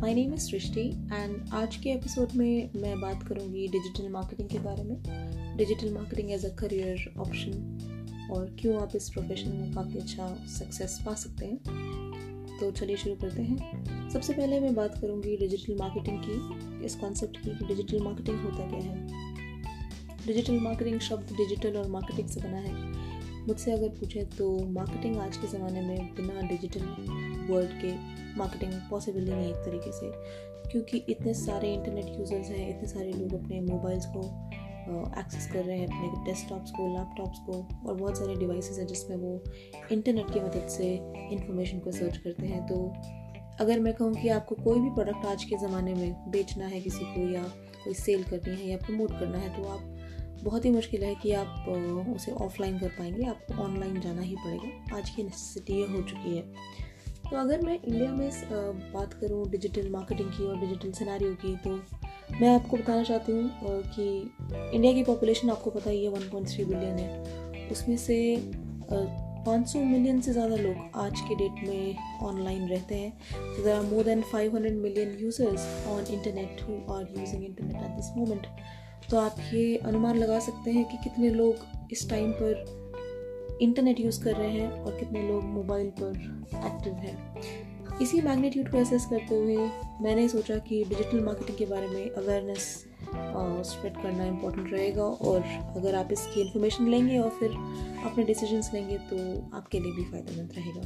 My name is Srishti and आज के episode में मैं बात करूँगी डिजिटल मार्केटिंग के बारे में। Digital marketing as a career option और क्यों आप इस प्रोफेशन में काफ़ी अच्छा सक्सेस पा सकते हैं। तो चलिए शुरू करते हैं। सबसे पहले मैं बात करूँगी डिजिटल मार्केटिंग की, इस कॉन्सेप्ट की कि डिजिटल मार्केटिंग होता क्या है। डिजिटल मार्केटिंग शब्द डिजिटल और मार्केटिंग से बना है। मुझसे अगर पूछे तो मार्केटिंग आज के ज़माने में बिना डिजिटल वर्ल्ड के मार्केटिंग पॉसिबल ही नहीं एक तरीके से। क्योंकि इतने सारे इंटरनेट यूज़र्स हैं, इतने सारे लोग अपने मोबाइल्स को एक्सेस कर रहे हैं, अपने डेस्कटॉप्स को लैपटॉप्स को और बहुत सारे डिवाइसेस हैं जिसमें वो इंटरनेट की मदद से इंफॉर्मेशन को सर्च करते हैं। तो अगर मैं कहूँ कि आपको कोई भी प्रोडक्ट आज के ज़माने में बेचना है किसी को या कोई सेल करनी है या प्रमोट करना है तो आप बहुत ही मुश्किल है कि आप उसे ऑफलाइन कर पाएँगे। आपको ऑनलाइन जाना ही पड़ेगा। आज की नेसेसिटी ये हो चुकी है। तो अगर मैं इंडिया में बात करूँ डिजिटल मार्केटिंग की और डिजिटल सिनारियों की तो मैं आपको बताना चाहती हूँ कि इंडिया की पॉपुलेशन आपको पता ही है 1.3 बिलियन है। उसमें से 500 मिलियन से ज़्यादा लोग आज के डेट में ऑनलाइन रहते हैं। there are more than 500 million users on internet who are using internet at this moment तो आप ये अनुमान लगा सकते हैं कि कितने लोग इस टाइम पर इंटरनेट यूज़ कर रहे हैं और कितने लोग मोबाइल पर एक्टिव हैं। इसी मैग्नीट्यूड को एसेस करते हुए मैंने सोचा कि डिजिटल मार्केटिंग के बारे में अवेयरनेस स्प्रेड करना इम्पोर्टेंट रहेगा और अगर आप इसकी इन्फॉर्मेशन लेंगे और फिर अपने डिसीजंस लेंगे तो आपके लिए भी फ़ायदेमंद रहेगा।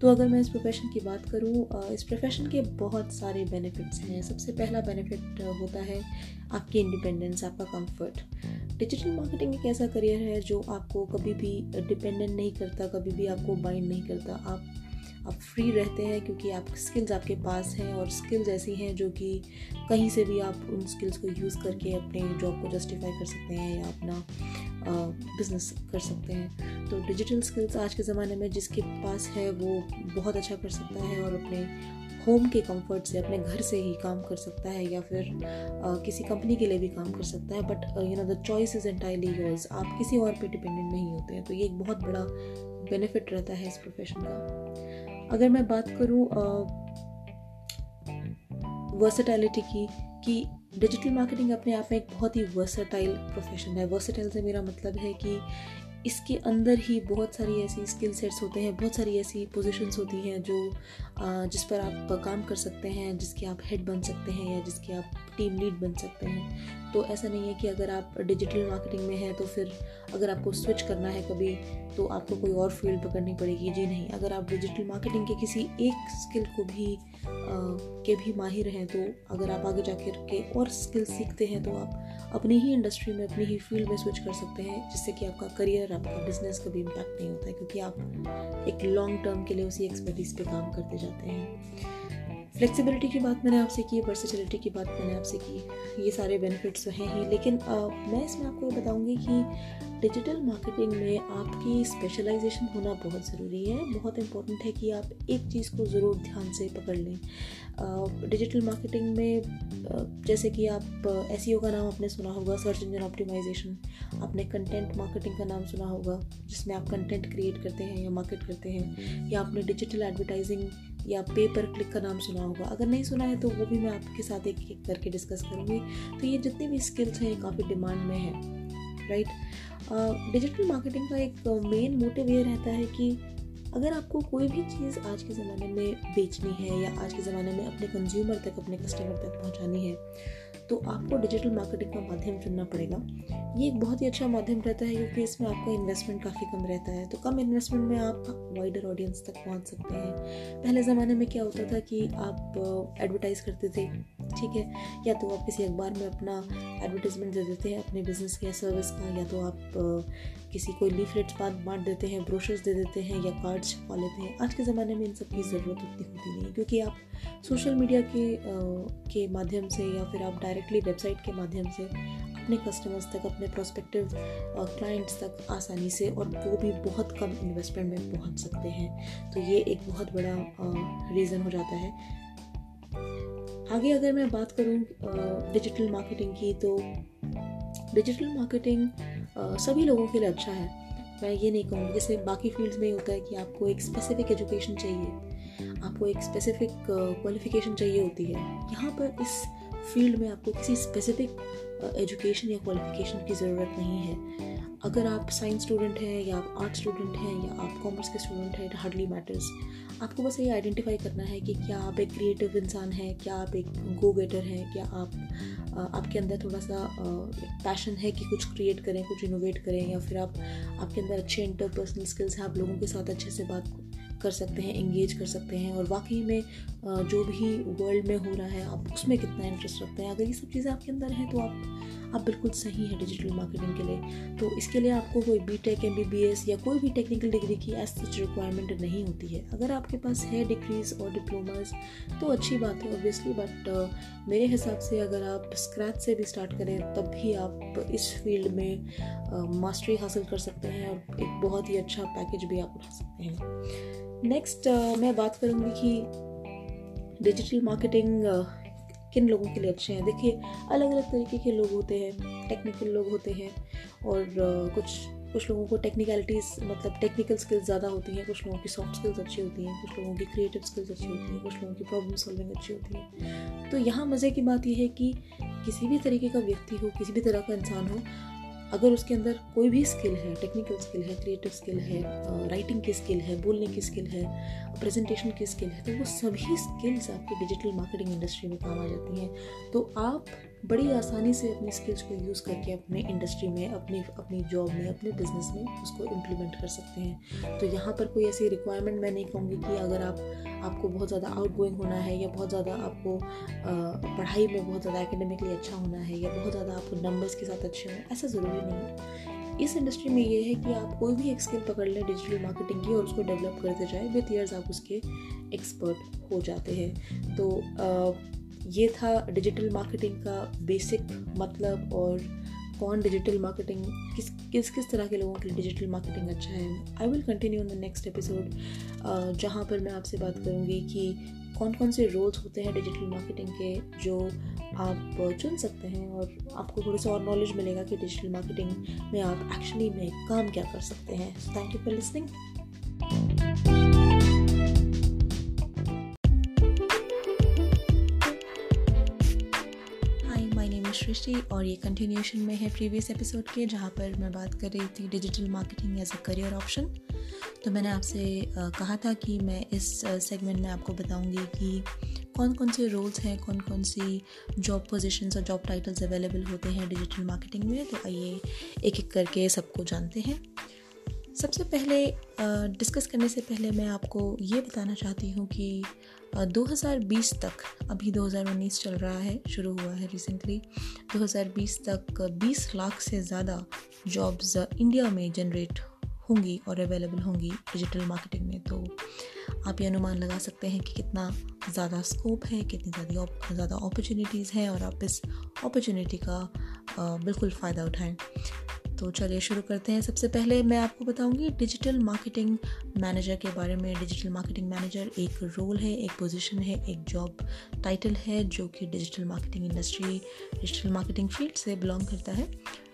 तो अगर मैं इस प्रोफेशन की बात करूँ इस प्रोफेशन के बहुत सारे बेनिफिट्स हैं। सबसे पहला बेनिफिट होता है आपकी इंडिपेंडेंस आपका कंफर्ट डिजिटल मार्केटिंग एक ऐसा करियर है जो आपको कभी भी डिपेंडेंट नहीं करता, कभी भी आपको बाइंड नहीं करता। आप आप फ्री रहते हैं क्योंकि आप स्किल्स आपके पास हैं और स्किल्स ऐसी हैं जो कि कहीं से भी आप उन स्किल्स को यूज़ करके अपने जॉब को जस्टिफाई कर सकते हैं या अपना बिज़नेस कर सकते हैं। तो डिजिटल स्किल्स आज के ज़माने में जिसके पास है वो बहुत अच्छा कर सकता है और अपने होम के कंफर्ट से अपने घर से ही काम कर सकता है या फिर आ, किसी कंपनी के लिए भी काम कर सकता है। But you know the choice is entirely yours आप किसी और पे डिपेंडेंट नहीं होते हैं। तो ये एक बहुत बड़ा बेनिफिट रहता है इस प्रोफेशन का। अगर मैं बात करूँ वर्सटैलिटी की, कि डिजिटल मार्केटिंग अपने आप में एक बहुत ही वर्सटाइल प्रोफेशन है। वर्सटाइल से मेरा मतलब है कि इसके अंदर ही बहुत सारी ऐसी स्किल सेट्स होते हैं, बहुत सारी ऐसी पोजीशंस होती हैं जो जिस पर आप काम कर सकते हैं, जिसके आप हेड बन सकते हैं या जिसके आप टीम लीड बन सकते हैं। तो ऐसा नहीं है कि अगर आप डिजिटल मार्केटिंग में हैं तो फिर अगर आपको स्विच करना है कभी तो आपको कोई और फ़ील्ड पकड़नी पड़ेगी। जी नहीं अगर आप डिजिटल मार्केटिंग के किसी एक स्किल को भी आ, के भी माहिर हैं तो अगर आप आगे जाकर के और स्किल सीखते हैं तो आप अपनी ही इंडस्ट्री में अपनी ही फ़ील्ड में स्विच कर सकते हैं जिससे कि आपका करियर आपका बिज़नेस कभी इम्पैक्ट नहीं होता है क्योंकि आप एक लॉन्ग टर्म के लिए उसी एक्सपर्टीज़ पे काम करते जाते हैं। फ्लेक्सिबिलिटी की बात मैंने आपसे की वर्सिटिलिटी की बात मैंने आपसे की ये सारे बेनिफिट्स तो हैं ही लेकिन आ, मैं इसमें आपको ये बताऊँगी कि डिजिटल मार्केटिंग में आपकी स्पेशलाइजेशन होना बहुत ज़रूरी है। बहुत इम्पोर्टेंट है कि आप एक चीज़ को ज़रूर ध्यान से पकड़ लें। डिजिटल मार्केटिंग में जैसे कि आप एस e का नाम आपने सुना होगा सर्च इंजन ऑप्टिमाइजेशन आपने कंटेंट मार्केटिंग का नाम सुना होगा जिसमें आप कंटेंट क्रिएट करते हैं या मार्केट करते हैं या आपने डिजिटल एडवर्टाइजिंग या पे पर क्लिक का नाम सुना होगा। अगर नहीं सुना है तो वो भी मैं आपके साथ एक एक करके डिस्कस करूँगी। तो ये जितनी भी स्किल्स हैं काफ़ी डिमांड में है राइट डिजिटल मार्केटिंग का एक मेन मोटिव ये रहता है कि अगर आपको कोई भी चीज़ आज के ज़माने में बेचनी है या आज के ज़माने में अपने कंज्यूमर तक, अपने कस्टमर तक पहुँचानी है तो आपको डिजिटल मार्केटिंग का माध्यम चुनना पड़ेगा। ये एक बहुत ही अच्छा माध्यम रहता है, क्योंकि इसमें आपका इन्वेस्टमेंट काफ़ी कम रहता है। तो कम इन्वेस्टमेंट में आप वाइडर ऑडियंस तक पहुँच सकते हैं। पहले ज़माने में क्या होता था कि आप एडवर्टाइज़ करते थे, ठीक है? या तो आप किसी अखबार में अपना एडवर्टीज़मेंट दे देते हैं, अपने बिज़नेस या सर्विस का, या तो आप किसी को लीफलेट्स बांट बांट देते हैं ब्रोशर्स दे देते हैं या कार्ड्स छपा लेते हैं। आज के ज़माने में इन सब की ज़रूरत उतनी होती नहीं है क्योंकि आप सोशल मीडिया के आ, के माध्यम से या फिर आप डायरेक्टली वेबसाइट के माध्यम से अपने कस्टमर्स तक अपने प्रोस्पेक्टिव क्लाइंट्स तक आसानी से और वो भी बहुत कम इन्वेस्टमेंट में पहुँच सकते हैं। तो ये एक बहुत बड़ा रीज़न हो जाता है। आगे अगर मैं बात करूँ डिजिटल मार्केटिंग की तो डिजिटल मार्केटिंग सभी लोगों के लिए अच्छा है। मैं ये नहीं कहूँगी, जैसे बाकी फील्ड्स में होता है कि आपको एक स्पेसिफिक एजुकेशन चाहिए, आपको एक स्पेसिफिक क्वालिफिकेशन चाहिए होती है। यहाँ पर इस फ़ील्ड में आपको किसी स्पेसिफिक एजुकेशन या क्वालिफिकेशन की ज़रूरत नहीं है। अगर आप साइंस स्टूडेंट हैं या आप आर्ट स्टूडेंट हैं या आप कॉमर्स के स्टूडेंट हैं इट हार्डली मैटर्स आपको बस ये आइडेंटिफाई करना है कि क्या आप एक क्रिएटिव इंसान हैं, क्या आप एक गो गेटर हैं, क्या आप आपके अंदर थोड़ा सा पैशन है कि कुछ क्रिएट करें, कुछ इनोवेट करें या फिर आप, आपके अंदर अच्छे इंटरपर्सनल स्किल्स हैं, आप लोगों के साथ अच्छे से बात कर सकते हैं इंगेज कर सकते हैं और वाकई में जो भी वर्ल्ड में हो रहा है आप उसमें कितना इंटरेस्ट रखते हैं? अगर ये सब चीज़ें आपके अंदर हैं तो आप आप बिल्कुल सही है डिजिटल मार्केटिंग के लिए। तो इसके लिए आपको कोई B tech M B B S या कोई भी टेक्निकल डिग्री की एज सच रिक्वायरमेंट नहीं होती है। अगर आपके पास है डिग्रीज और डिप्लोमाज तो अच्छी बात है ऑब्वियसली बट मेरे हिसाब से अगर आप स्क्रैच से भी स्टार्ट करें तब भी आप इस फ़ील्ड में मास्टरी हासिल कर सकते हैं और एक बहुत ही अच्छा पैकेज भी आप उठा सकते हैं। नेक्स्ट uh, मैं बात करूँगी कि डिजिटल मार्केटिंग किन लोगों के लिए अच्छे हैं? देखिए अलग अलग तरीके के लोग होते हैं टेक्निकल लोग होते हैं, और कुछ कुछ लोगों को टेक्निकलिटीज़ मतलब टेक्निकल स्किल्स ज़्यादा होती हैं, कुछ लोगों की सॉफ्ट स्किल्स अच्छी होती हैं, कुछ लोगों की क्रिएटिव स्किल्स अच्छी होती हैं, कुछ लोगों की प्रॉब्लम सॉल्विंग अच्छी होती है। तो यहाँ मज़े की बात यह है कि किसी भी तरीके का व्यक्ति हो, किसी भी तरह का इंसान हो अगर उसके अंदर कोई भी स्किल है टेक्निकल स्किल है क्रिएटिव स्किल है राइटिंग की स्किल है, बोलने की स्किल है प्रेजेंटेशन की स्किल है तो वो सभी स्किल्स आपकी डिजिटल मार्केटिंग इंडस्ट्री में काम आ जाती हैं। तो आप बड़ी आसानी से अपनी स्किल्स को यूज़ करके अपने इंडस्ट्री में अपनी अपनी जॉब में अपने बिज़नेस में उसको इम्प्लीमेंट कर सकते हैं। तो यहाँ पर कोई ऐसी रिक्वायरमेंट मैं नहीं कहूँगी कि अगर आप आपको बहुत ज़्यादा आउट गोइंग होना है या बहुत ज़्यादा आपको आ, पढ़ाई में बहुत ज़्यादा एकेडमिकली अच्छा होना है या बहुत ज़्यादा आपको नंबर्स के साथ अच्छे होना ऐसा ज़रूरी नहीं है। इस इंडस्ट्री में ये है कि आप कोई भी एक स्किल पकड़ लें डिजिटल मार्केटिंग की और उसको डेवलप करते जाए विथ ईयर्स आप उसके एक्सपर्ट हो जाते हैं। तो ये था डिजिटल मार्केटिंग का बेसिक मतलब और कौन डिजिटल मार्केटिंग किस किस किस तरह के लोगों के लिए डिजिटल मार्केटिंग अच्छा है? I will continue in the next episode जहाँ पर मैं आपसे बात करूँगी कि कौन कौन से रोल्स होते हैं डिजिटल मार्केटिंग के जो आप चुन सकते हैं और आपको थोड़ा सा और नॉलेज मिलेगा कि डिजिटल मार्केटिंग में आप एक्चुअली में काम क्या कर सकते हैं। Thank you for listening Srishti और ये कंटिन्यूशन में है प्रीवियस एपिसोड के, जहाँ पर मैं बात कर रही थी digital marketing as a career option तो मैंने आपसे कहा था कि मैं इस सेगमेंट में आपको बताऊँगी कि कौन कौन से रोल्स हैं कौन कौन सी जॉब पोजीशंस और जॉब टाइटल्स अवेलेबल होते हैं डिजिटल मार्केटिंग में। तो आइए एक एक करके सबको जानते हैं। सबसे पहले डिस्कस करने से पहले मैं आपको ये बताना चाहती हूँ कि 2020 तक, अभी 2019 चल रहा है, शुरू हुआ है रिसेंटली 2020 तक 20 लाख से ज़्यादा जॉब्स इंडिया में जनरेट होंगी और अवेलेबल होंगी डिजिटल मार्केटिंग में। तो आप ये अनुमान लगा सकते हैं कि कितना ज़्यादा स्कोप है, कितनी ज़्यादा ज़्यादा अपॉर्चुनिटीज़ हैं और आप इस अपॉर्चुनिटी का बिल्कुल फ़ायदा उठाएँ। तो चलिए शुरू करते हैं। सबसे पहले मैं आपको बताऊँगी डिजिटल मार्केटिंग मैनेजर के बारे में। डिजिटल मार्केटिंग मैनेजर एक रोल है, एक पोजीशन है, एक जॉब टाइटल है जो कि digital marketing industry, digital marketing field से बिलोंग करता है।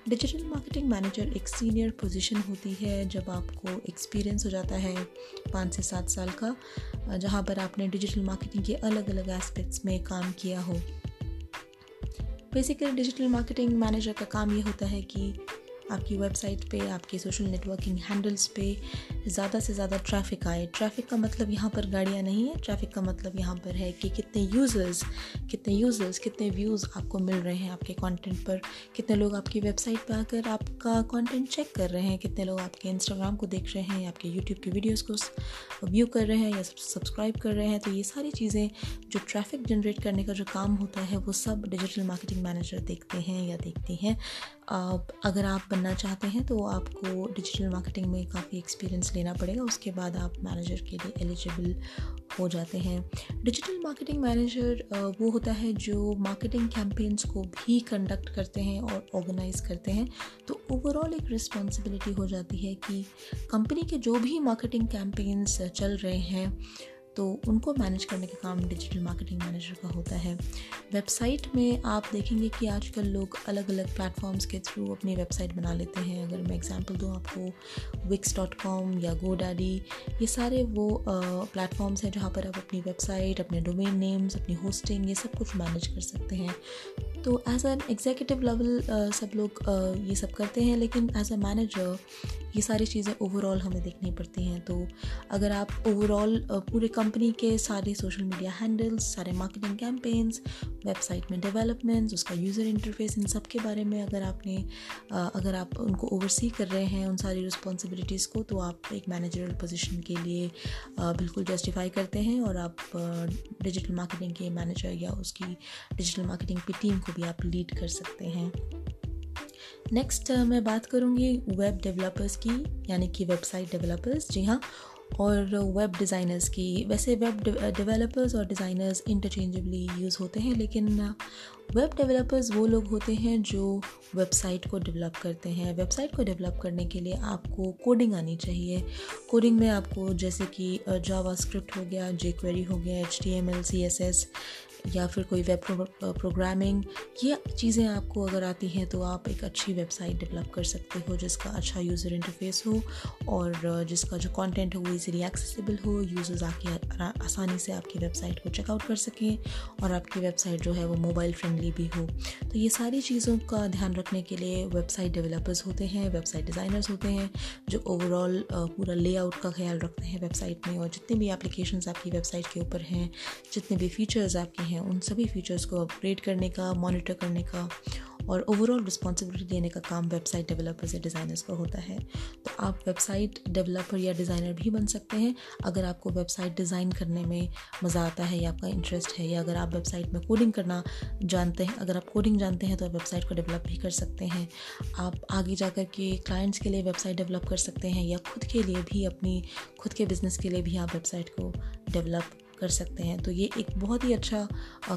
डिजिटल मार्केटिंग मैनेजर एक सीनियर पोजीशन होती है जब आपको एक्सपीरियंस हो जाता है पाँच से सात साल का, जहाँ पर आपने डिजिटल मार्केटिंग के अलग अलग एस्पेक्ट्स में काम किया हो। बेसिकली डिजिटल मार्केटिंग मैनेजर का काम ये होता है कि आपकी वेबसाइट पे, आपके सोशल नेटवर्किंग हैंडल्स पे ज़्यादा से ज़्यादा ट्रैफ़िक आए। ट्रैफ़िक का मतलब यहाँ पर गाड़ियाँ नहीं है। ट्रैफ़िक का मतलब यहाँ पर है कि कितने यूज़र्स कितने यूज़र्स कितने व्यूज़ आपको मिल रहे हैं आपके कंटेंट पर। कितने लोग आपकी वेबसाइट पर आकर आपका कंटेंट चेक कर रहे हैं। कितने लोग आपके इंस्टाग्राम को देख रहे हैं, आपके यूट्यूब की वीडियोज़ को व्यू कर रहे हैं या सब्सक्राइब कर रहे हैं। तो ये सारी चीज़ें जो ट्रैफ़िक जनरेट करने का जो काम होता है, वो सब डिजिटल मार्केटिंग मैनेजर देखते हैं या देखती हैं। अगर आप बनना चाहते हैं तो आपको डिजिटल मार्केटिंग में काफ़ी एक्सपीरियंस लेना पड़ेगा। उसके बाद आप मैनेजर के लिए एलिजिबल हो जाते हैं। डिजिटल मार्केटिंग मैनेजर वो होता है जो मार्केटिंग कैंपेन्स को भी कंडक्ट करते हैं और ऑर्गेनाइज करते हैं। तो ओवरऑल एक रिस्पॉन्सिबिलिटी हो जाती है कि कंपनी के जो भी मार्केटिंग कैंपेन्स चल रहे हैं तो उनको मैनेज करने का काम डिजिटल मार्केटिंग मैनेजर का होता है। वेबसाइट में आप देखेंगे कि आजकल लोग अलग अलग प्लेटफॉर्म्स के थ्रू अपनी वेबसाइट बना लेते हैं। अगर मैं एग्जांपल दूँ आपको विक्स डॉट कॉम या गो डैडी ये सारे वो प्लेटफॉर्म्स हैं जहाँ पर आप अपनी वेबसाइट अपने डोमेन नेम्स अपनी होस्टिंग ये सब कुछ मैनेज कर सकते हैं। तो एज एन एग्जीक्यूटिव लेवल सब लोग uh, ये सब करते हैं लेकिन एज अ मैनेजर ये सारी चीज़ें ओवरऑल हमें देखनी पड़ती हैं। तो अगर आप ओवरऑल पूरे कंपनी के सारे सोशल मीडिया हैंडल्स सारे मार्केटिंग कैंपेन्स वेबसाइट में डेवलपमेंट्स उसका यूज़र इंटरफेस इन सब के बारे में अगर आपने अगर आप उनको ओवरसी कर रहे हैं उन सारी रिस्पॉन्सिबिलिटीज़ को तो आप एक मैनेजरल पोजिशन के लिए बिल्कुल जस्टिफाई करते हैं और आप डिजिटल मार्केटिंग के मैनेजर या उसकी डिजिटल मार्केटिंग की टीम को भी आप लीड कर सकते हैं। नेक्स्ट मैं बात करूँगी वेब डेवलपर्स की, यानी कि वेबसाइट डेवलपर्स जी हाँ और वेब डिज़ाइनर्स की। वैसे वेब डेवलपर्स और डिज़ाइनर्स इंटरचेंजेबली यूज़ होते हैं, लेकिन वेब डेवलपर्स वो लोग होते हैं जो वेबसाइट को डेवलप करते हैं। वेबसाइट को डेवलप करने के लिए आपको कोडिंग आनी चाहिए। कोडिंग में आपको जैसे कि जावा स्क्रिप्ट हो गया जे क्वेरी हो गया H T M L C S S या फिर कोई वेब प्रोग्रामिंग ये चीज़ें आपको अगर आती हैं तो आप एक अच्छी वेबसाइट डेवलप कर सकते हो जिसका अच्छा यूज़र इंटरफेस हो और जिसका जो कंटेंट हो वो इजीली एक्सेसिबल हो। यूज़र्स आके आसानी से आपकी वेबसाइट को चेकआउट कर सकें और आपकी वेबसाइट जो है वो मोबाइल फ्रेंडली भी हो। तो ये सारी चीज़ों का ध्यान रखने के लिए वेबसाइट डेवलपर्स होते हैं वेबसाइट डिज़ाइनर्स होते हैं, जो ओवरऑल पूरा लेआउट का ख्याल रखते हैं वेबसाइट में और जितने भी एप्लीकेशंस आपकी वेबसाइट के ऊपर हैं, जितने भी फीचर्स आपके हैं, उन सभी फीचर्स को अपग्रेड करने का मॉनिटर करने का और ओवरऑल रिस्पॉन्सिबिलिटी लेने का काम वेबसाइट डेवलपर्स या डिज़ाइनर्स का होता है। तो आप वेबसाइट डेवलपर या डिज़ाइनर भी बन सकते हैं। अगर आपको वेबसाइट डिज़ाइन करने में मज़ा आता है या आपका इंटरेस्ट है या अगर आप वेबसाइट में कोडिंग करना जानते हैं, अगर आप कोडिंग जानते हैं तो आप वेबसाइट को डेवलप भी कर सकते हैं। आप आगे जाकर के क्लाइंट्स के लिए वेबसाइट डेवलप कर सकते हैं या खुद के लिए भी अपनी, खुद के बिज़नेस के लिए भी आप वेबसाइट को डेवलप कर सकते हैं। तो ये एक बहुत ही अच्छा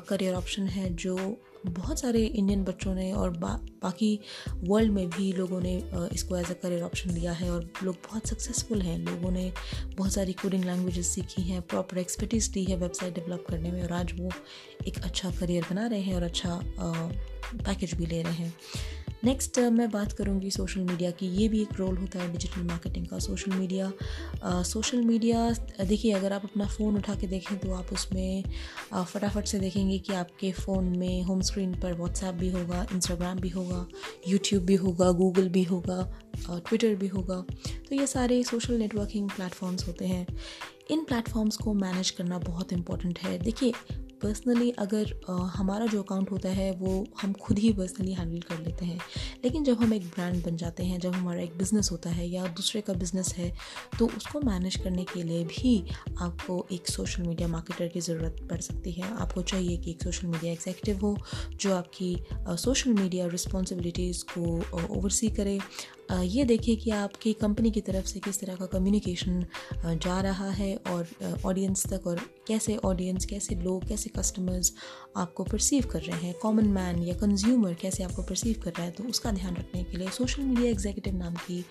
करियर ऑप्शन है जो बहुत सारे इंडियन बच्चों ने और बा, बाकी वर्ल्ड में भी लोगों ने इसको एज अ करियर ऑप्शन लिया है और लोग बहुत सक्सेसफुल हैं। लोगों ने बहुत सारी कोडिंग लैंग्वेजेस सीखी हैं प्रॉपर एक्सपर्टीज दी है वेबसाइट डेवलप करने में और आज वो एक अच्छा करियर बना रहे हैं और अच्छा पैकेज भी ले रहे हैं। नेक्स्ट uh, मैं बात करूँगी सोशल मीडिया की। ये भी एक रोल होता है डिजिटल मार्केटिंग का। सोशल मीडिया सोशल मीडिया देखिए अगर आप अपना फ़ोन उठा के देखें तो आप उसमें uh, फटाफट से देखेंगे कि आपके फ़ोन में होम स्क्रीन पर व्हाट्सएप भी होगा इंस्टाग्राम भी होगा यूट्यूब भी होगा गूगल भी होगा ट्विटर भी होगा। तो ये सारे सोशल नेटवर्किंग प्लेटफॉर्म्स होते हैं। इन प्लेटफॉर्म्स को मैनेज करना बहुत इंपॉर्टेंट है। देखिए पर्सनली अगर हमारा जो अकाउंट होता है, वो हम खुद ही पर्सनली हैंडल कर लेते हैं। लेकिन जब हम एक ब्रांड बन जाते हैं, जब हमारा एक बिज़नेस होता है या दूसरे का बिज़नेस है तो उसको मैनेज करने के लिए भी आपको एक सोशल मीडिया मार्केटर की ज़रूरत पड़ सकती है। आपको चाहिए कि एक सोशल मीडिया एग्जेक्टिव हो, जो आपकी सोशल मीडिया रिस्पॉन्सिबिलिटीज़ को ओवरसी करे। ये देखिए कि आपकी कंपनी की तरफ़ से किस तरह का कम्युनिकेशन जा रहा है और ऑडियंस तक और कैसे ऑडियंस कैसे लोग, कैसे कस्टमर्स आपको परसीव कर रहे हैं? कॉमन मैन या कंज्यूमर कैसे आपको परसीव कर रहा है? तो उसका ध्यान रखने के लिए सोशल मीडिया एग्जीक्यूटिव नाम की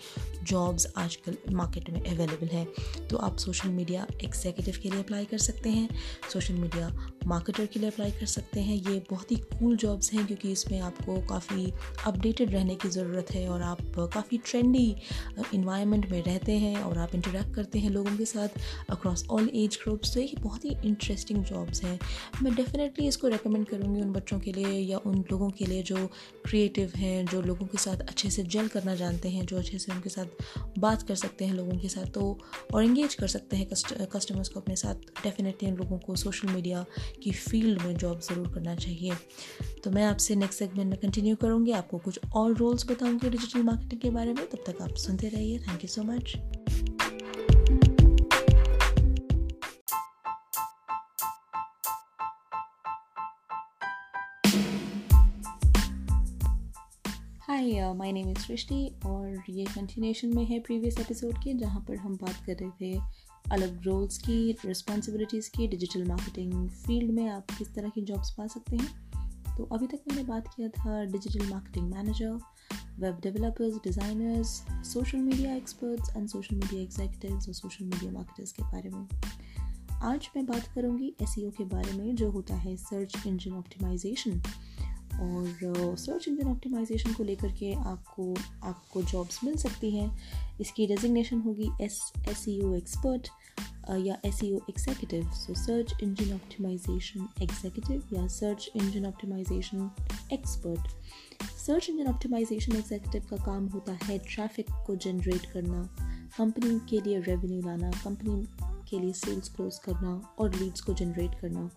जॉब्स आजकल मार्केट में अवेलेबल है। तो आप सोशल मीडिया एग्जीक्यूटिव के लिए अप्लाई कर सकते हैं सोशल मीडिया मार्केटर के लिए अप्लाई कर सकते हैं। ये बहुत ही कूल जॉब्स हैं क्योंकि इसमें आपको काफ़ी अपडेटेड रहने की ज़रूरत है और आप काफ़ी ट्रेंडी इन्वायरमेंट में रहते हैं और आप इंटरेक्ट करते हैं लोगों के साथ अक्रॉस ऑल एज ग्रुप्स तो ये बहुत ही इंटरेस्टिंग जॉब्स हैं। मैं डेफिनेटली इसको रिकमेंड करूँगी उन बच्चों के लिए या उन लोगों के लिए जो क्रिएटिव हैं, जो लोगों के साथ अच्छे से जल करना जानते हैं, जो अच्छे से उनके साथ बात कर सकते हैं लोगों के साथ तो और इंगेज कर सकते हैं कस्टमर्स को अपने साथ। डेफिनेटली इन लोगों को सोशल मीडिया की फ़ील्ड में जॉब ज़रूर करना चाहिए। तो मैं आपसे नेक्स्ट सेगमेंट में कंटिन्यू करूँगी। आपको कुछ और रोल्स बताऊँगी डिजिटल मार्केटिंग के बारे में तब तक आप सुनते रहिए। Thank you so much hi my name is Srishti और ये कंटिन्यूशन में है प्रीवियस एपिसोड के, जहाँ पर हम बात कर रहे थे अलग रोल्स की रिस्पॉन्सिबिलिटीज़ की डिजिटल मार्केटिंग फ़ील्ड में आप किस तरह की जॉब्स पा सकते हैं। तो अभी तक मैंने बात किया था digital marketing manager web developers designers social media experts and social media executives और सोशल मीडिया मार्केटर्स के बारे में। आज मैं बात करूँगी एस e के बारे में जो होता है सर्च इंजन ऑप्टिमाइजेशन और सर्च इंजन ऑप्टिमाइजेशन को लेकर के आपको आपको जॉब्स मिल सकती हैं। इसकी डेजिग्नेशन होगी एस एस एक्सपर्ट या S executive so search engine optimisation executive या search engine optimisation expert search engine optimisation executive का काम होता है ट्रैफ़िक को जनरेट करना कंपनी के लिए रेवेन्यू लाना कंपनी के लिए सेल्स क्लोज करना और लीड्स को जनरेट करना।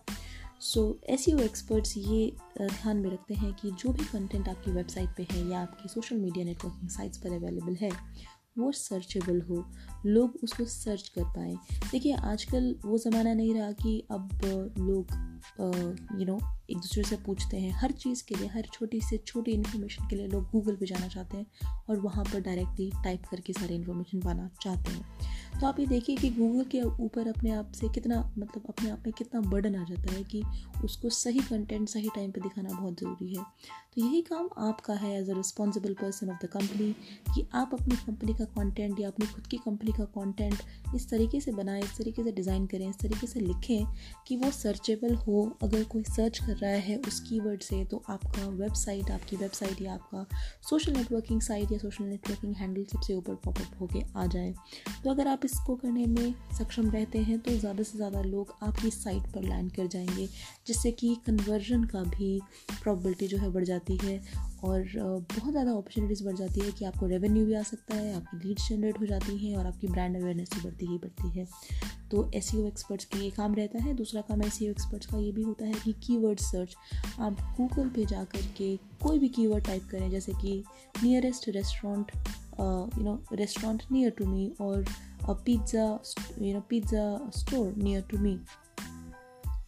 सो एस एक्सपर्ट्स ये ध्यान में रखते हैं कि जो भी कंटेंट आपकी वेबसाइट पे है या आपकी सोशल मीडिया नेटवर्किंग साइट्स पर अवेलेबल है, वो सर्चेबल हो। लोग उसको सर्च कर पाएँ। देखिए, आजकल वो ज़माना नहीं रहा कि अब लोग यू नो एक दूसरे से पूछते हैं हर चीज़ के लिए, हर छोटी से छोटी इन्फॉर्मेशन के लिए लोग गूगल पे जाना चाहते हैं और वहाँ पर डायरेक्टली टाइप करके सारी इन्फॉर्मेशन पाना चाहते हैं। तो आप ये देखिए कि गूगल के ऊपर अपने आप से कितना मतलब अपने आप में कितना बर्डन आ जाता है कि उसको सही कंटेंट सही टाइम पे दिखाना बहुत ज़रूरी है। तो यही काम आपका है as a responsible person of the company कि आप अपनी कंपनी का कंटेंट या अपनी खुद की कंपनी का कंटेंट इस तरीके से बनाएँ, इस तरीके से डिज़ाइन करें, इस तरीके से लिखें कि वो सर्चेबल हो अगर कोई सर्च कर रहा है उस कीवर्ड से तो आपका वेबसाइट आपकी वेबसाइट या आपका सोशल नेटवर्किंग साइट या सोशल नेटवर्किंग हैंडल सबसे ऊपर पॉपअप होके आ जाए। तो अगर आप इसको करने में सक्षम रहते हैं तो ज़्यादा से ज़्यादा लोग आपकी साइट पर लैंड कर जाएँगे, जिससे कि कन्वर्जन का भी प्रॉबिलिटी जो है बढ़ जाती है और बहुत ज़्यादा अपॉर्चुनिटीज़ बढ़ जाती है कि आपको रेवेन्यू भी आ सकता है, आपकी लीड्स जनरेट हो जाती हैं और आपकी ब्रांड अवेयरनेस भी बढ़ती ही बढ़ती है। तो एस एक्सपर्ट्स का ये काम रहता है। दूसरा काम एस एक्सपर्ट्स का ये भी होता है कि कीवर्ड सर्च आप गूगल पे जा कर के कोई भी कीवर्ड टाइप करें, जैसे कि nearest restaurant you know restaurant near to me और pizza you know pizza store near to me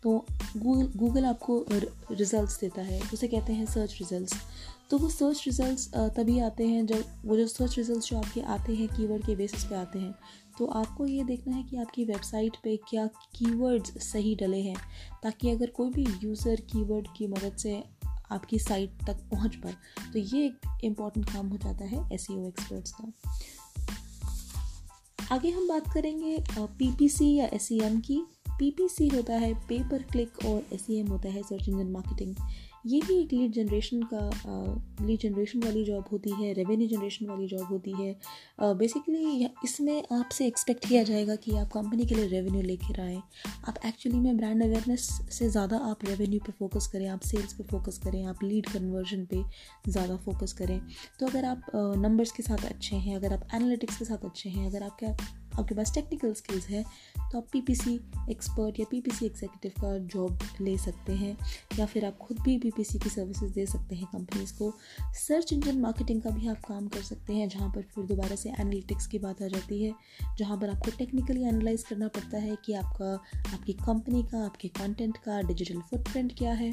तो गूगल गूगल आपको रिजल्ट्स देता है। उसे कहते हैं सर्च रिजल्ट्स तो वो सर्च रिजल्ट्स तभी आते हैं जब, वो जो सर्च रिजल्ट्स जो आपके आते हैं कीवर्ड के बेसिस पे आते हैं। तो आपको ये देखना है कि आपकी वेबसाइट पे क्या कीवर्ड्स सही डले हैं, ताकि अगर कोई भी यूज़र कीवर्ड की मदद से आपकी साइट तक पहुँच पाए तो ये एक इंपॉर्टेंट काम हो जाता है एस एक्सपर्ट्स का। आगे हम बात करेंगे पीपीसी या एस की। पीपीसी होता है पेपर क्लिक और एस होता है सर्च इंजन मार्केटिंग ये भी एक लीड जनरेशन का लीड जनरेशन वाली जॉब होती है रेवेन्यू जनरेशन वाली जॉब होती है. बेसिकली इसमें आपसे एक्सपेक्ट किया जाएगा कि आप कंपनी के लिए रेवेन्यू लेकर आएँ. आप एक्चुअली में ब्रांड अवेयरनेस से ज़्यादा आप रेवेन्यू पे फोकस करें, आप सेल्स पे फोकस करें, आप लीड कन्वर्जन पे ज़्यादा फोकस करें. तो अगर आप नंबर्स के साथ अच्छे हैं, अगर आप एनालिटिक्स के साथ अच्छे हैं, अगर आपके आपके पास टेक्निकल स्किल्स है तो आप पीपीसी एक्सपर्ट या पीपीसी एग्जीक्यूटिव का जॉब ले सकते हैं, या फिर आप खुद भी पीपीसी की सर्विसेज़ दे सकते हैं कंपनीज़ को। सर्च इंजन मार्केटिंग का भी आप काम कर सकते हैं, जहाँ पर फिर दोबारा से एनालिटिक्स की बात आ जाती है, जहाँ पर आपको टेक्निकली एनालाइज करना पड़ता है कि आपका, आपकी कंपनी का, आपके कंटेंट का डिजिटल फुटप्रिंट क्या है।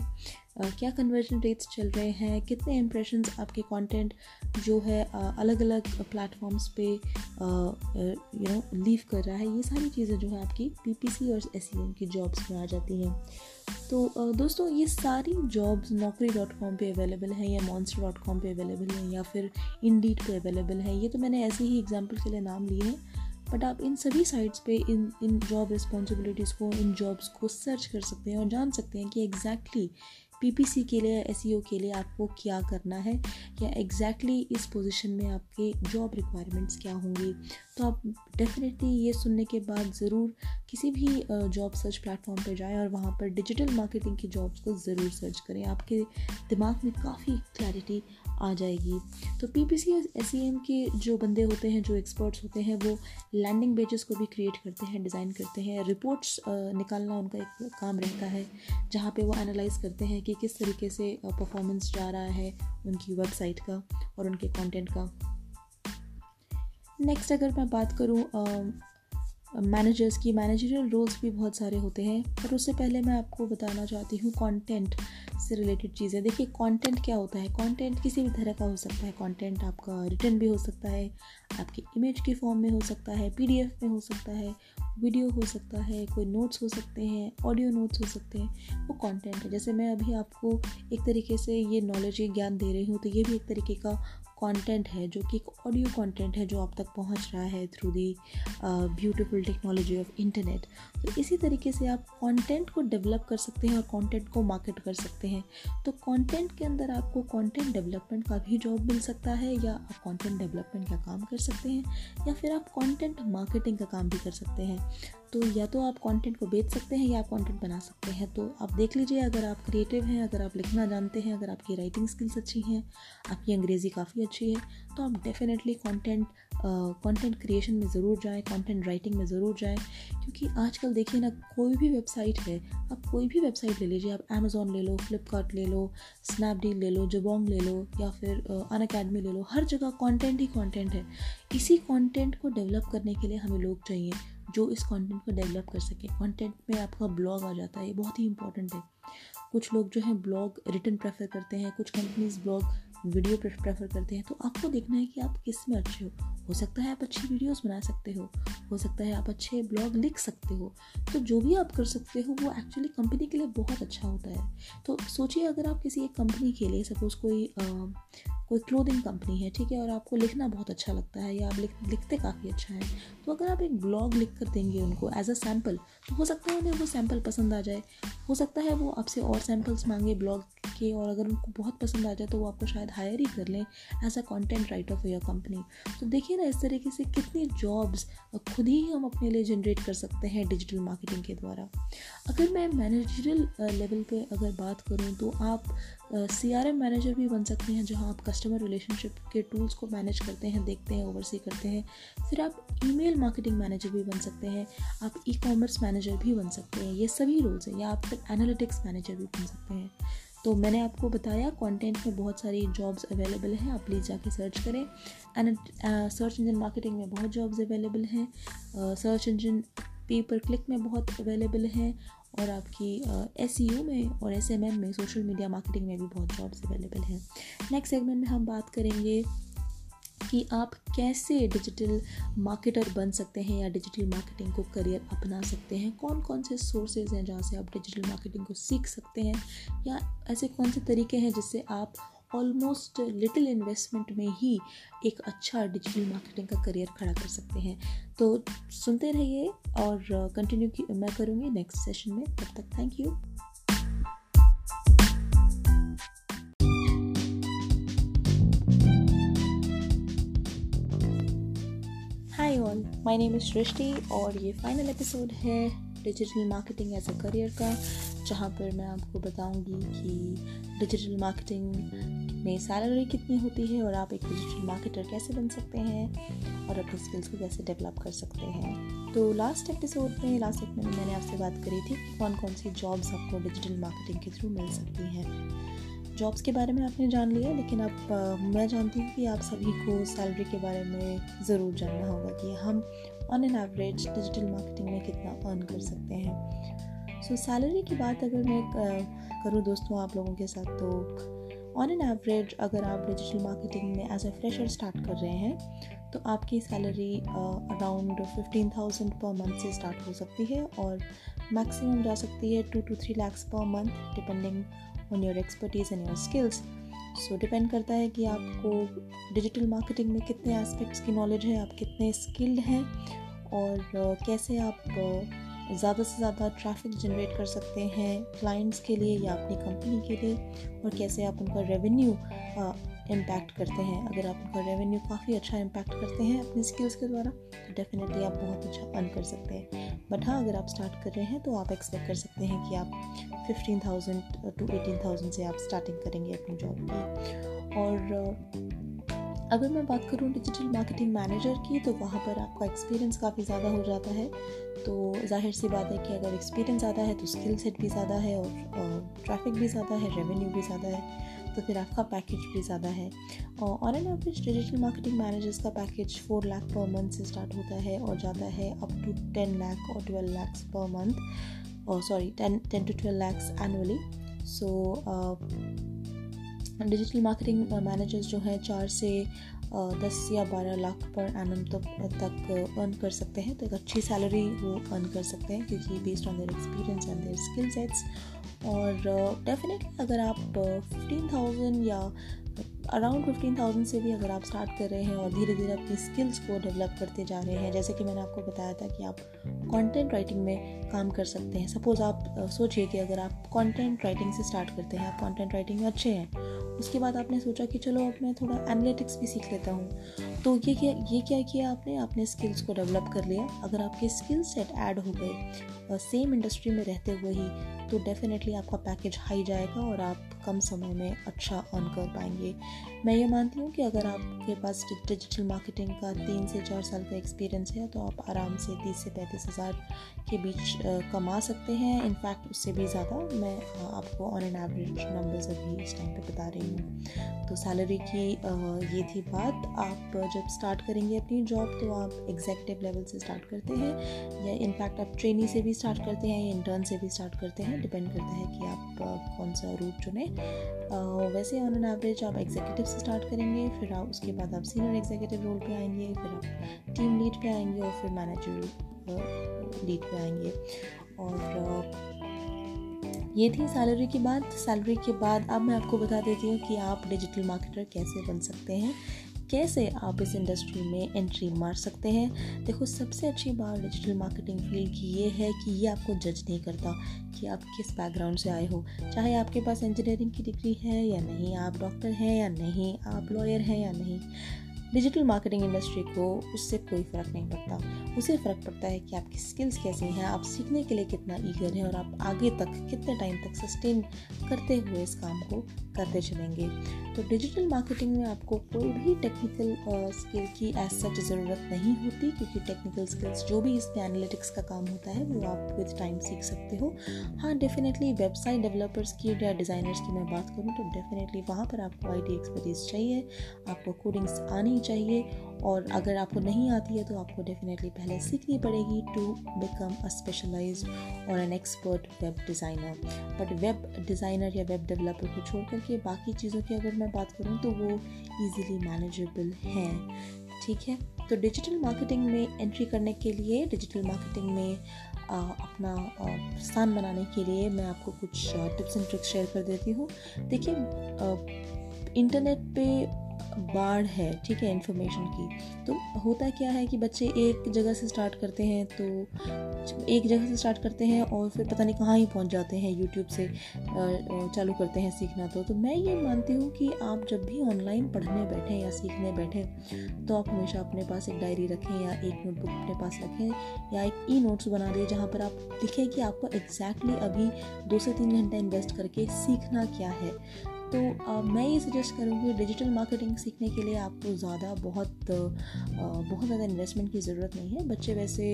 क्या कन्वर्जन रेट्स चल रहे हैं? कितने इम्प्रेशंस आपके कंटेंट जो है अलग अलग प्लेटफॉर्म्स पे यू नो लीव कर रहा है? ये सारी चीज़ें जो है आपकी पीपीसी और एस e की जॉब्स में आ जाती हैं। तो दोस्तों, ये सारी जॉब्स नौकरी डॉट कॉम पर अवेलेबल हैं या मॉन्स्टर डॉट कॉम पर अवेलेबल हैं या फिर इंडीड पे अवेलेबल है, ये तो मैंने ऐसे ही एग्ज़ाम्पल के लिए नाम लिए हैं। बट आप इन सभी साइट्स पे, इन इन जॉब रिस्पॉन्सिबिलिटीज़ को, इन जॉब्स को सर्च कर सकते हैं और जान सकते हैं कि एग्जैक्टली exactly पीपीसी के लिए एस e के लिए आपको क्या करना है? या एग्जैक्टली exactly इस पोजीशन में आपके जॉब रिक्वायरमेंट्स क्या होंगी? तो आप डेफिनेटली ये सुनने के बाद ज़रूर किसी भी जॉब सर्च प्लेटफॉर्म पर जाएँ और वहाँ पर डिजिटल मार्केटिंग की जॉब्स को ज़रूर सर्च करें। आपके दिमाग में काफ़ी क्लैरिटी आ जाएगी। तो पी पी सी एस के जो बंदे होते हैं, जो एक्सपर्ट्स होते हैं, वो लैंडिंग पेजेस को भी क्रिएट करते हैं डिज़ाइन करते हैं। रिपोर्ट्स निकालना उनका एक काम रहता है, जहाँ पे वो एनालाइज करते हैं कि किस तरीके से परफॉर्मेंस जा रहा है उनकी वेबसाइट का और उनके कंटेंट का। नेक्स्ट अगर मैं बात करूँ मैनेजर्स की मैनेजरियल रोल्स भी बहुत सारे होते हैं, पर उससे पहले मैं आपको बताना चाहती हूँ कंटेंट से रिलेटेड चीज़ें। देखिए कंटेंट क्या होता है? कंटेंट किसी भी तरह का हो सकता है। कंटेंट आपका रिटर्न भी हो सकता है, आपकी इमेज के फॉर्म में हो सकता है पीडीएफ में हो सकता है वीडियो हो सकता है, कोई नोट्स हो सकते हैं ऑडियो नोट्स हो सकते हैं, वो कंटेंट है। जैसे मैं अभी आपको एक तरीके से ये नॉलेज ये ज्ञान दे रही हूँ तो ये भी एक तरीके का कंटेंट है, जो कि एक ऑडियो कंटेंट है, जो आप तक पहुँच रहा है through the beautiful technology of internet तो इसी तरीके से आप कंटेंट को डेवलप कर सकते हैं और कंटेंट को मार्केट कर सकते हैं। तो कंटेंट के अंदर आपको कंटेंट डेवलपमेंट का भी जॉब मिल सकता है, या आप कंटेंट डेवलपमेंट का काम कर सकते हैं, या फिर आप कंटेंट मार्केटिंग का काम भी कर सकते हैं। तो या तो आप कंटेंट को बेच सकते हैं या आप कंटेंट बना सकते हैं। तो आप देख लीजिए, अगर आप क्रिएटिव हैं, अगर आप लिखना जानते हैं, अगर आपकी राइटिंग स्किल्स अच्छी हैं, आपकी अंग्रेज़ी काफ़ी अच्छी है तो आप डेफिनेटली कंटेंट कंटेंट क्रिएशन में ज़रूर जाएँ कंटेंट राइटिंग में ज़रूर जाएँ। क्योंकि आजकल देखिए ना, कोई भी वेबसाइट है, आप कोई भी वेबसाइट ले लीजिए, आप अमेज़ोन ले लो फ्लिपकार्ट ले लो स्नैपडील ले लो जबोंग ले लो, या फिर अन अकेडमी ले लो, हर जगह कंटेंट ही कंटेंट है। इसी कंटेंट को डेवलप करने के लिए हमें लोग चाहिए। जो इस कंटेंट को डेवलप कर सके। कंटेंट में आपका ब्लॉग आ जाता है, ये बहुत ही इंपॉर्टेंट है। कुछ लोग जो है ब्लॉग रिटर्न प्रेफर करते हैं, कुछ कंपनीज़ ब्लॉग वीडियो प्रेफर करते हैं तो आपको देखना है कि आप किसमें अच्छे हो। हो सकता है आप अच्छी वीडियोस बना सकते हो हो सकता है आप अच्छे ब्लॉग लिख सकते हो। तो जो भी आप कर सकते हो वो एक्चुअली कंपनी के लिए बहुत अच्छा होता है। तो सोचिए अगर आप किसी एक कंपनी के लिए सपोज़ कोई आ, कोई क्लोथिंग कंपनी है ठीक है और आपको लिखना बहुत अच्छा लगता है या आप लिख लिखते काफ़ी अच्छा है तो अगर आप एक ब्लॉग लिख कर देंगे उनको एज अ सैंपल तो हो सकता है उन्हें वो सैंपल पसंद आ जाए। हो सकता है वो आपसे और सैम्पल्स मांगे ब्लॉग के और अगर उनको बहुत पसंद आ जाए तो वो आपको शायद हायर ही कर लें as a content writer for your company तो देखिए ना इस तरीके से कितनी जॉब्स खुद ही हम अपने लिए जनरेट कर सकते हैं डिजिटल मार्केटिंग के द्वारा। अगर मैं मैनेजरल लेवल पे अगर बात करूँ तो आप सी आर एम मैनेजर भी बन सकते हैं जहाँ आप कस्टमर रिलेशनशिप के टूल्स को मैनेज करते हैं, देखते हैं ओवरसी करते हैं। फिर आप ईमेल मार्केटिंग मैनेजर भी बन सकते हैं, आप ई कॉमर्स मैनेजर भी बन सकते हैं, ये सभी रोल्स हैं। या आप फिर एनालिटिक्स मैनेजर भी बन सकते हैं। तो मैंने आपको बताया कंटेंट में बहुत सारी जॉब्स अवेलेबल हैं आप प्लीज़ जाके सर्च करें। एंड सर्च इंजन मार्केटिंग में बहुत जॉब्स अवेलेबल हैं। सर्च इंजन पे पर क्लिक में बहुत अवेलेबल हैं और आपकी एस uh, में और एसएमएम में सोशल मीडिया मार्केटिंग में भी बहुत जॉब्स अवेलेबल हैं। नेक्स्ट सेगमेंट में हम बात करेंगे कि आप कैसे डिजिटल मार्केटर बन सकते हैं या डिजिटल मार्केटिंग को करियर अपना सकते हैं? कौन कौन से सोर्सेज हैं जहाँ से आप डिजिटल मार्केटिंग को सीख सकते हैं? या ऐसे कौन से तरीके हैं जिससे आप ऑलमोस्ट लिटिल इन्वेस्टमेंट में ही एक अच्छा डिजिटल मार्केटिंग का करियर खड़ा कर सकते हैं? तो सुनते रहिए और कंटिन्यू मैं करूँगी नेक्स्ट सेशन में। तब तक thank you all my name is Srishti और ये फाइनल एपिसोड है digital marketing as a career का, जहाँ पर मैं आपको बताऊँगी कि डिजिटल मार्केटिंग में सैलरी कितनी होती है और आप एक डिजिटल मार्केटर कैसे बन सकते हैं और अपने स्किल्स को कैसे डेवलप कर सकते हैं। तो लास्ट एपिसोड में लास्ट एक में मैंने आपसे बात करी थी कौन कौन सी जॉब्स आपको डिजिटल मार्केटिंग के थ्रू मिल सकती हैं। जॉब्स के बारे में आपने जान लिया लेकिन अब मैं जानती हूँ कि आप सभी को सैलरी के बारे में ज़रूर जानना होगा कि हम on an average digital marketing में कितना अर्न कर सकते हैं। सो so, सैलरी की बात अगर मैं करूँ दोस्तों आप लोगों के साथ तो ऑन एन एवरेज अगर आप डिजिटल मार्केटिंग में एज ए फ्रेशर स्टार्ट कर रहे हैं तो आपकी salary around fifteen thousand per month से स्टार्ट हो सकती है और मैक्सिमम जा सकती है to two three lakhs per month depending on your expertise and your skills so depend करता है कि आपको डिजिटल मार्केटिंग में कितने एस्पेक्ट्स की नॉलेज है, आप कितने स्किल्ड हैं और कैसे आप ज़्यादा से ज़्यादा ट्रैफ़िक जनरेट कर सकते हैं क्लाइंट्स के लिए या अपनी कंपनी के लिए और कैसे आप उनका रेवेन्यू इम्पैक्ट करते हैं। अगर आप उनका रेवेन्यू काफ़ी अच्छा इम्पैक्ट करते हैं अपने स्किल्स के द्वारा तो डेफिनेटली आप बहुत अच्छा अर्न कर सकते हैं। बट हाँ अगर आप स्टार्ट कर रहे हैं तो आप एक्सपेक्ट कर सकते हैं कि आप fifteen thousand to eighteen thousand से आप स्टार्टिंग करेंगे अपनी जॉब की और अगर मैं बात करूँ डिजिटल मार्केटिंग मैनेजर की तो वहाँ पर आपका एक्सपीरियंस काफ़ी ज़्यादा हो जाता है। तो ज़ाहिर सी बात है कि अगर एक्सपीरियंस ज़्यादा है तो स्किल सेट भी ज़्यादा है और ट्रैफ़िक भी ज़्यादा है रेवेन्यू भी ज़्यादा है। तो फिर आपका पैकेज भी ज़्यादा है। और an average digital marketing managers का package four lakh per month से स्टार्ट होता है और जाता है अप टू टेन लाख और ट्वेल्व लैक्स पर मंथ और sorry ten ten to twelve lakhs annually so digital marketing managers जो हैं चार से दस या बारह लाख पर एनम तक तक अर्न कर सकते हैं। तो एक अच्छी सैलरी वो अर्न कर सकते हैं, क्योंकि based on their experience and their skill sets और डेफिनेटली अगर आप फिफ्टीन थाउज़ेंड या अराउंड फिफ्टीन थाउज़ेंड से भी अगर आप स्टार्ट कर रहे हैं और धीरे धीरे अपनी स्किल्स को डेवलप करते जा रहे हैं, जैसे कि मैंने आपको बताया था कि आप कंटेंट राइटिंग में काम कर सकते हैं। सपोज़ आप सोचिए कि अगर आप कंटेंट राइटिंग से स्टार्ट करते हैं, आप कंटेंट राइटिंग में अच्छे हैं, उसके बाद आपने सोचा कि चलो अब मैं थोड़ा एनालिटिक्स भी सीख लेता हूँ। तो ये क्या ये क्या किया आपने? आपने स्किल्स को डेवलप कर लिया। अगर आपके स्किल सेट ऐड हो गए सेम इंडस्ट्री में रहते हुए ही तो डेफिनेटली आपका पैकेज हाई जाएगा और आप कम समय में अच्छा अर्न कर पाएँगे। मैं ये मानती हूँ कि अगर आपके पास डिजिटल मार्केटिंग का तीन से चार साल का एक्सपीरियंस है तो आप आराम से तीस से पैंतीस हज़ार के बीच कमा सकते हैं। इनफैक्ट उससे भी ज़्यादा मैं आपको ऑन एन एवरेज नंबर्स अभी इस टाइम पे बता रही हूँ। तो सैलरी की ये थी बात। आप जब स्टार्ट करेंगे अपनी जॉब तो आप एग्जैक्टिव लेवल से स्टार्ट करते हैं, या इनफैक्ट आप ट्रेनिंग से भी स्टार्ट करते हैं, या इंटर्न से भी स्टार्ट करते हैं। डिपेंड करता है कि आप कौन सा रूट चुने। वैसे ऑन एन एवरेज आप एग्जीक्यूटिव से स्टार्ट करेंगे, फिर आप उसके बाद आप सीनियर एग्जीक्यूटिव रोल पे आएँगे, फिर आप टीम लीड पे आएँगे और फिर मैनेजर लीड पे आएँगे। और ये थी सैलरी की बात। सैलरी के बाद अब मैं आपको बता देती हूँ कि आप डिजिटल मार्केटर कैसे बन सकते हैं। कैसे आप इस इंडस्ट्री में एंट्री मार सकते हैं? देखो, सबसे अच्छी बात डिजिटल मार्केटिंग फ़ील्ड की ये है कि ये आपको जज नहीं करता कि आप किस बैकग्राउंड से आए हो। चाहे आपके पास इंजीनियरिंग की डिग्री है या नहीं, आप डॉक्टर हैं या नहीं, आप लॉयर हैं या नहीं डिजिटल मार्केटिंग इंडस्ट्री को उससे कोई फ़र्क नहीं पड़ता। उसे फ़र्क पड़ता है कि आपकी स्किल्स कैसी हैं, आप सीखने के लिए कितना ईगर हैं और आप आगे तक कितने टाइम तक सस्टेन करते हुए इस काम को करते चलेंगे। तो डिजिटल मार्केटिंग में आपको कोई भी टेक्निकल स्किल की एज सच ज़रूरत नहीं होती, क्योंकि टेक्निकल स्किल्स जो भी इसमें एनालिटिक्स का काम होता है, वो आप विद टाइम सीख सकते हो। हाँ डेफिनेटली वेबसाइट डेवलपर्स की या डिज़ाइनर्स की मैं बात करूँ तो डेफिनेटली वहाँ पर आपको आई एक्सपर्टीज़ चाहिए, आपको कोडिंग्स आनी चाहिए और अगर आपको नहीं आती है तो आपको डेफिनेटली पहले सीखनी पड़ेगी टू बिकम अ स्पेशलाइज और an expert web designer but web designer या वेब डेवलपर को छोड़ करके बाकी चीज़ों की अगर मैं बात करूँ तो वो ईज़िली मैनेजेबल हैं। ठीक है? तो डिजिटल मार्केटिंग में एंट्री करने के लिए डिजिटल मार्केटिंग में आ, अपना आ, स्थान बनाने के लिए मैं आपको कुछ टिप्स एंड ट्रिक्स शेयर कर देती हूँ। देखिए इंटरनेट पे बाढ़ है, ठीक है इन्फॉर्मेशन की। तो होता क्या है कि बच्चे एक जगह से स्टार्ट करते हैं तो एक जगह से स्टार्ट करते हैं और फिर पता नहीं कहाँ ही पहुँच जाते हैं यूट्यूब से चालू करते हैं सीखना तो। तो मैं ये मानती हूँ कि आप जब भी ऑनलाइन पढ़ने बैठें या सीखने बैठें तो आप हमेशा अपने पास एक डायरी रखें या एक नोटबुक अपने पास रखें या एक ई नोट्स बना दें जहाँ पर आप लिखें कि आपको एग्जैक्टली अभी दो से तीन घंटे इन्वेस्ट करके सीखना क्या है। तो आ, मैं ये सजेस्ट करूँगी डिजिटल मार्केटिंग सीखने के लिए आपको ज़्यादा बहुत आ, बहुत ज़्यादा इन्वेस्टमेंट की ज़रूरत नहीं है। बच्चे वैसे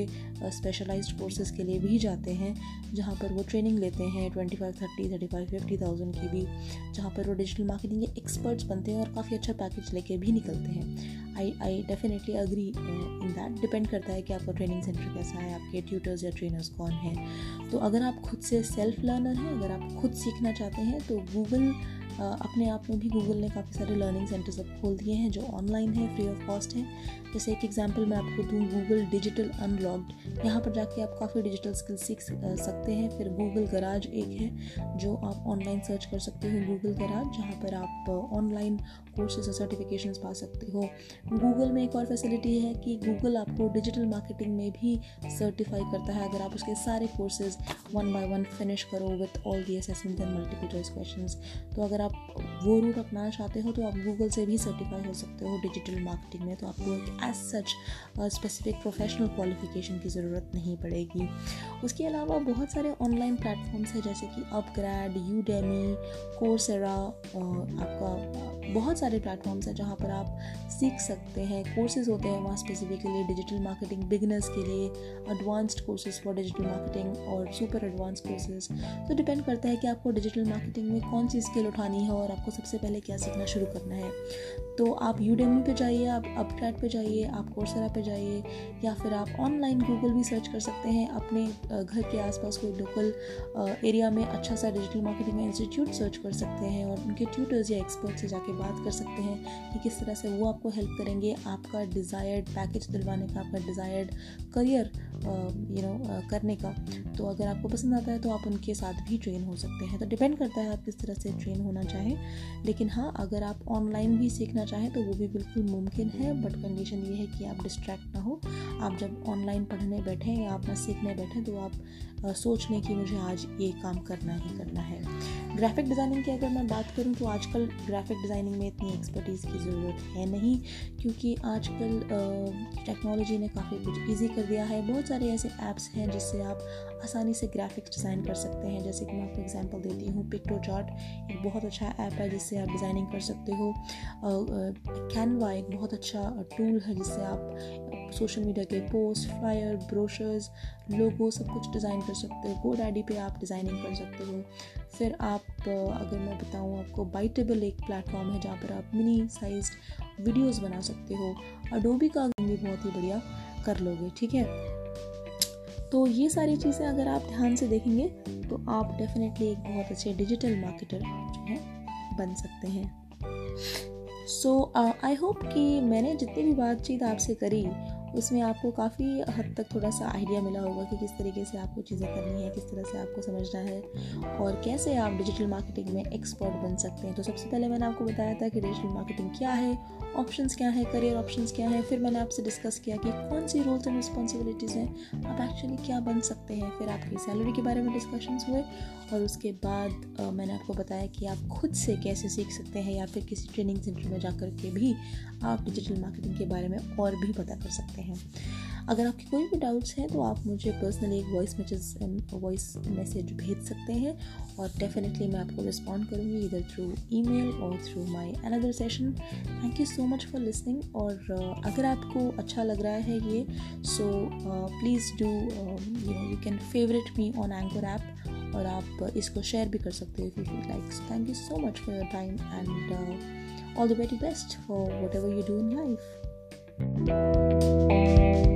स्पेशलाइज्ड कोर्सेज़ के लिए भी जाते हैं जहाँ पर वो ट्रेनिंग लेते हैं twenty five thirty thirty five fifty thousand की भी जहाँ पर वो डिजिटल मार्केटिंग के एक्सपर्ट्स बनते हैं और काफ़ी अच्छा पैकेज लेके भी निकलते हैं। I I definitely agree in that depend करता है कि आपका ट्रेनिंग सेंटर कैसा है आपके ट्यूटर्स या ट्रेनर्स कौन हैं। तो अगर आप खुद से सेल्फ लर्नर हैं अगर आप खुद सीखना चाहते हैं तो गूगल अपने आप में भी गूगल ने काफ़ी सारे लर्निंग सेंटर्स अब खोल दिए हैं, जो ऑनलाइन है फ्री ऑफ़ कॉस्ट है। जैसे एक एग्ज़ाम्पल मैं आपको दूँ गूगल डिजिटल अनलॉक्ड यहाँ पर जाके आप काफ़ी डिजिटल स्किल सीख सकते हैं। फिर गूगल गराज एक है, जो आप ऑनलाइन सर्च कर सकते हो गूगल गराज जहाँ पर आप ऑनलाइन कोर्सेज और सर्टिफिकेशन पा सकते हो। गूगल में एक और फैसिलिटी है कि गूगल आपको डिजिटल मार्केटिंग में भी सर्टिफाई करता है। अगर आप उसके सारे courses one by one finish करो with all the assessment and multiple choice question तो अगर आप वो रूट अपनाना चाहते हो तो आप गूगल से भी सर्टिफाई हो सकते हो डिजिटल मार्केटिंग में। तो आपको एक as such specific professional qualification की ज़रूरत नहीं पड़ेगी। उसके अलावा बहुत सारे ऑनलाइन प्लेटफॉर्म्स हैं, जैसे कि अपग्रैड यू यूडेमी कोर्सेरा आपका बहुत सारे प्लेटफॉर्म्स हैं जहाँ पर आप सीख सकते हैं। कोर्सेज होते हैं वहाँ स्पेसिफिकली डिजिटल मार्केटिंग बिगनर्स के लिए advanced courses for digital marketing और सुपर एडवांस कोर्सेज तो डिपेंड करता है कि आपको डिजिटल मार्केटिंग में कौन सी स्किल उठानी है और आपको सबसे पहले क्या सीखना शुरू करना है। तो आप यूडेमी पे जाइए, आप अपट्रैट पे जाइए, आप कोर्सरा पे जाइए, या फिर आप ऑनलाइन गूगल भी सर्च कर सकते हैं। अपने घर के आसपास कोई लोकल एरिया में अच्छा सा डिजिटल मार्केटिंग इंस्टीट्यूट सर्च कर सकते हैं और उनके ट्यूटर्स या एक्सपर्ट से जाके बात कर कर सकते हैं कि किस तरह से वो आपको हेल्प करेंगे, आपका डिज़ायर्ड पैकेज दिलवाने का, आपका डिज़ायर्ड करियर यू नो करने का। तो अगर आपको पसंद आता है तो आप उनके साथ भी ट्रेन हो सकते हैं। तो डिपेंड करता है आप किस तरह से ट्रेन होना चाहें। लेकिन हाँ अगर आप ऑनलाइन भी सीखना चाहें तो वो भी बिल्कुल मुमकिन है। बट कंडीशन ये है कि आप डिस्ट्रैक्ट ना हो। आप जब ऑनलाइन पढ़ने बैठें या अपना सीखने बैठें तो आप सोच लें कि मुझे आज ये काम करना ही करना है। ग्राफिक डिज़ाइनिंग की अगर मैं बात करूँ तो आजकल ग्राफिक डिज़ाइनिंग में इतनी एक्सपर्टीज़ की ज़रूरत है नहीं, क्योंकि आजकल टेक्नोलॉजी ने काफ़ी कुछ ईजी कर दिया है। बहुत सारे ऐसे ऐप्स हैं जिससे आप आसानी से ग्राफिक्स डिज़ाइन कर सकते हैं। जैसे कि मैं आपको एग्जांपल देती हूँ पिक्टो चार्ट एक बहुत अच्छा ऐप है जिससे आप डिज़ाइनिंग कर सकते हो। कैनवा एक बहुत अच्छा टूल है जिससे आप सोशल मीडिया के पोस्ट फ्लायर ब्रोशर्स लोगो सब कुछ डिज़ाइन कर सकते हो। गो डैडी पे आप डिज़ाइनिंग कर सकते हो। फिर आप अगर मैं बताऊँ आपको बाइटेबल एक प्लेटफॉर्म है जहाँ पर आप मिनी साइज़ वीडियोस बना सकते हो। अडोबी का भी बहुत ही बढ़िया कर लोगे, ठीक है? तो ये सारी चीज़ें अगर आप ध्यान से देखेंगे तो आप डेफिनेटली एक बहुत अच्छे डिजिटल मार्केटर जो है, बन सकते हैं। सो आई होप कि मैंने जितनी भी बातचीत आपसे करी उसमें आपको काफ़ी हद तक थोड़ा सा आइडिया मिला होगा कि किस तरीके से आपको चीज़ें करनी है किस तरह से आपको समझना है और कैसे आप डिजिटल मार्केटिंग में एक्सपर्ट बन सकते हैं। तो सबसे पहले मैंने आपको बताया था कि डिजिटल मार्केटिंग क्या है ऑप्शन क्या है करियर ऑप्शन क्या है। फिर मैंने आपसे डिस्कस किया कि कौन सी रोल्स एंड रिस्पॉन्सिबिलिटीज़ हैं आप एक्चुअली क्या बन सकते हैं। फिर आपकी सैलरी के बारे में डिस्कशन हुए और उसके बाद आ, मैंने आपको बताया कि आप खुद से कैसे सीख सकते हैं या फिर किसी ट्रेनिंग सेंटर में जा के भी आप डिजिटल मार्केटिंग के बारे में और भी पता कर सकते हैं। अगर आपके कोई भी डाउट्स हैं तो आप मुझे पर्सनली एक वॉइस मैसेज वॉइस मैसेज भेज सकते हैं और डेफिनेटली मैं आपको रिस्पॉन्ड करूँगी इधर थ्रू ईमेल और through my another session thank you so much for listening और अगर आपको अच्छा लग रहा है ये so please do you know you can favourite me on Anchor app और आप इसको शेयर भी कर सकते हो you feel like thank you so much for your time and all the very best for whatever you do in life Música